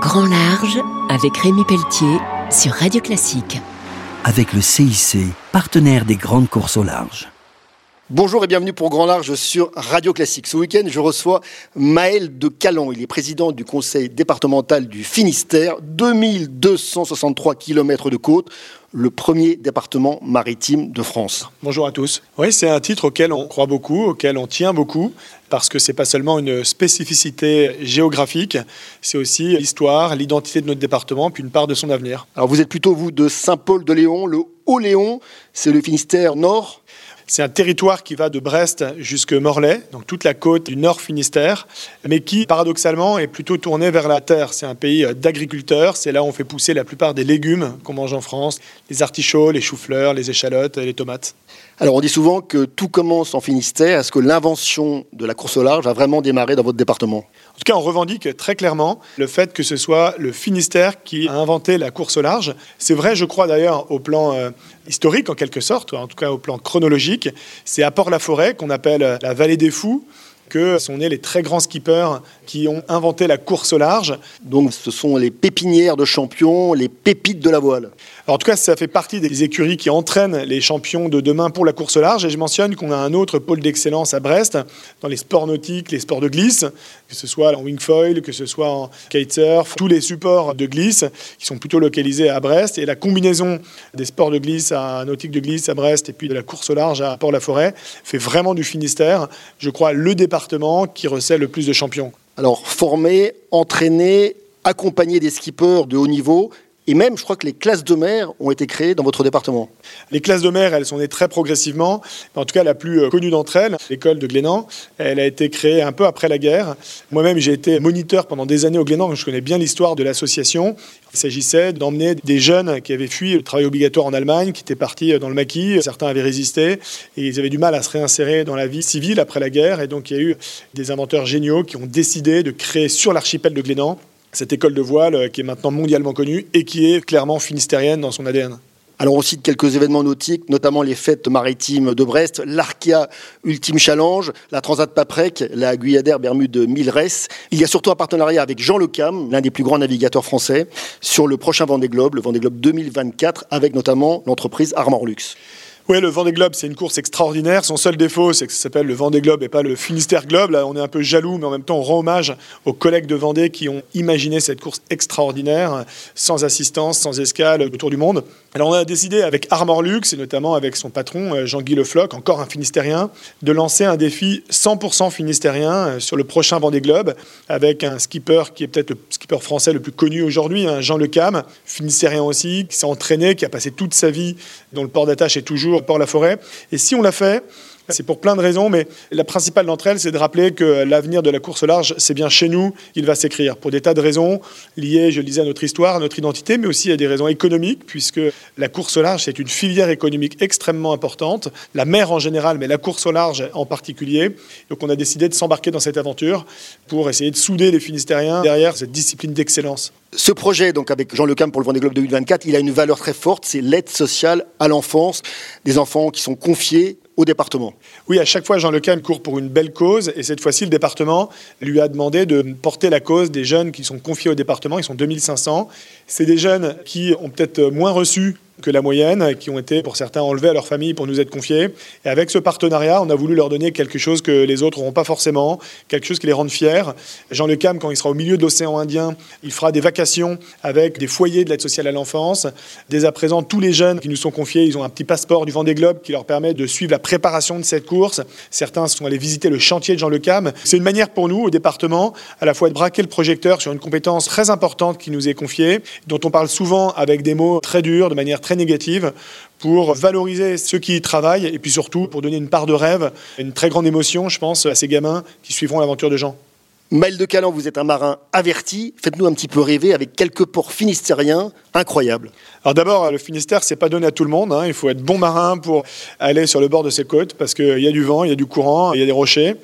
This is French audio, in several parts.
Grand Large avec Rémi Pelletier sur Radio Classique. Avec le CIC, partenaire des grandes courses au large. Bonjour et bienvenue pour Grand Large sur Radio Classique. Ce week-end, je reçois Maël de Calan. Il est président du conseil départemental du Finistère. 2263 km de côte, le premier département maritime de France. Bonjour à tous. Oui, c'est un titre auquel on croit beaucoup, auquel on tient beaucoup, parce que c'est pas seulement une spécificité géographique, c'est aussi l'histoire, l'identité de notre département, puis une part de son avenir. Alors vous êtes plutôt, vous, de Saint-Paul-de-Léon, le Haut-Léon, c'est le Finistère Nord c'est un territoire qui va de Brest jusque Morlaix, donc toute la côte du nord Finistère, mais qui, paradoxalement, est plutôt tourné vers la terre. C'est un pays d'agriculteurs, c'est là où on fait pousser la plupart des légumes qu'on mange en France, les artichauts, les choux-fleurs, les échalotes et les tomates. Alors on dit souvent que tout commence en Finistère. Est-ce que l'invention de la course au large a vraiment démarré dans votre département? En tout cas, on revendique très clairement le fait que ce soit le Finistère qui a inventé la course au large. C'est vrai, je crois d'ailleurs, au plan euh, historique en quelque sorte, en tout cas au plan chronologique. C'est à Port-la-Forêt qu'on appelle la vallée des fous que sont nés les très grands skippers qui ont inventé la course au large. Donc ce sont les pépinières de champions, les pépites de la voile. en tout cas, ça fait partie des écuries qui entraînent les champions de demain pour la course au large. Et je mentionne qu'on a un autre pôle d'excellence à Brest dans les sports nautiques, les sports de glisse, que ce soit en wingfoil, que ce soit en kitesurf, tous les supports de glisse qui sont plutôt localisés à Brest. Et la combinaison des sports de glisse à nautique de glisse à Brest et puis de la course au large à Port-la-Forêt fait vraiment du Finistère, je crois, le qui recèle le plus de champions. Alors, former, entraîner, accompagner des skippers de haut niveau, et même, je crois que les classes de mer ont été créées dans votre département. Les classes de mer, elles sont nées très progressivement. En tout cas, la plus euh, connue d'entre elles, l'école de Glénan, elle a été créée un peu après la guerre. Moi-même, j'ai été moniteur pendant des années au Glénan, donc je connais bien l'histoire de l'association. Il s'agissait d'emmener des jeunes qui avaient fui le travail obligatoire en Allemagne, qui étaient partis euh, dans le maquis. Certains avaient résisté et ils avaient du mal à se réinsérer dans la vie civile après la guerre. Et donc, il y a eu des inventeurs géniaux qui ont décidé de créer sur l'archipel de Glénan cette école de voile euh, qui est maintenant mondialement connue et qui est clairement finistérienne dans son ADN. Alors on cite quelques événements nautiques, notamment les fêtes maritimes de Brest, l'Arkia Ultime Challenge, la Transat Paprec, la Guyadère Bermude Milres. Il y a surtout un partenariat avec Jean Le Cam, l'un des plus grands navigateurs français, sur le prochain Vendée Globe, le Vendée Globe 2024, avec notamment l'entreprise Armor Lux. Oui, le Vendée Globe, c'est une course extraordinaire. Son seul défaut, c'est que ça s'appelle le Vendée Globe et pas le Finistère Globe. Là, on est un peu jaloux, mais en même temps, on rend hommage aux collègues de Vendée qui ont imaginé cette course extraordinaire, sans assistance, sans escale, autour du monde. Alors, on a décidé avec Armor Lux, et notamment avec son patron, euh, Jean-Guy Lefloc, encore un Finistérien, de lancer un défi 100% finistérien euh, sur le prochain Vendée Globe, avec un skipper qui est peut-être le skipper français le plus connu aujourd'hui, hein, Jean Le Cam, finistérien aussi, qui s'est entraîné, qui a passé toute sa vie, dont le port d'attache est toujours Port-la-Forêt. Et si on l'a fait, c'est pour plein de raisons, mais la principale d'entre elles, c'est de rappeler que l'avenir de la course large, c'est bien chez nous qu'il va s'écrire, pour des tas de raisons liées, je le disais, à notre histoire, à notre identité, mais aussi à des raisons économiques, puisque la course au large, c'est une filière économique extrêmement importante, la mer en général, mais la course au large en particulier. Donc on a décidé de s'embarquer dans cette aventure pour essayer de souder les Finistériens derrière cette discipline d'excellence. Ce projet, donc avec Jean Lecam pour le Vendée Globe 2024, il a une valeur très forte, c'est l'aide sociale à l'enfance, des enfants qui sont confiés au département. Oui, à chaque fois, Jean Lecam court pour une belle cause, et cette fois-ci, le département lui a demandé de porter la cause des jeunes qui sont confiés au département. Ils sont 2500. C'est des jeunes qui ont peut-être moins reçu que la moyenne, qui ont été pour certains enlevés à leur famille pour nous être confiés. Et avec ce partenariat, on a voulu leur donner quelque chose que les autres n'auront pas forcément, quelque chose qui les rende fiers. Jean Le Cam, quand il sera au milieu de l'océan Indien, il fera des vacations avec des foyers de l'aide sociale à l'enfance. Dès à présent, tous les jeunes qui nous sont confiés, ils ont un petit passeport du Vendée Globe qui leur permet de suivre la préparation de cette course. Certains sont allés visiter le chantier de Jean Le Cam. C'est une manière pour nous, au département, à la fois de braquer le projecteur sur une compétence très importante qui nous est confiée, dont on parle souvent avec des mots très durs, de manière très négative pour valoriser ceux qui y travaillent et puis surtout pour donner une part de rêve, une très grande émotion, je pense, à ces gamins qui suivront l'aventure de Jean. Maël de Calan, vous êtes un marin averti. Faites-nous un petit peu rêver avec quelques ports finistériens incroyable Alors d'abord, le Finistère, c'est pas donné à tout le monde. hein. Il faut être bon marin pour aller sur le bord de ces côtes parce qu'il y a du vent, il y a du courant, il y a des rochers.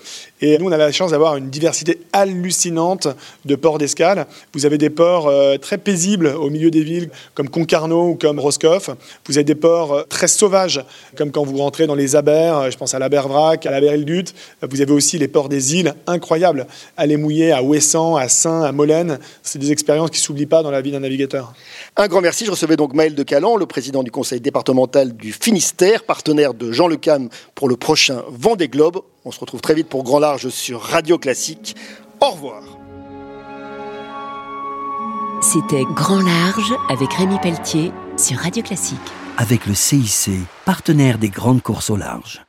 Et nous, on a la chance d'avoir une diversité hallucinante de ports d'escale. Vous avez des ports euh, très paisibles au milieu des villes, comme Concarneau ou comme Roscoff. Vous avez des ports euh, très sauvages, comme quand vous rentrez dans les Abers, euh, je pense à la Bervrac, à la Berildut. Vous avez aussi les ports des îles, incroyables. Aller mouiller à Ouessant, à Saint, à Molène, c'est des expériences qui ne s'oublient pas dans la vie d'un navigateur. Un grand merci. Je recevais donc Maël de Calan, le président du conseil départemental du Finistère, partenaire de Jean Le Cam pour le prochain Vendée Globe. On se retrouve très vite pour Grand Large sur Radio Classique. Au revoir. C'était Grand Large avec Rémi Pelletier sur Radio Classique. Avec le CIC, partenaire des grandes courses au large.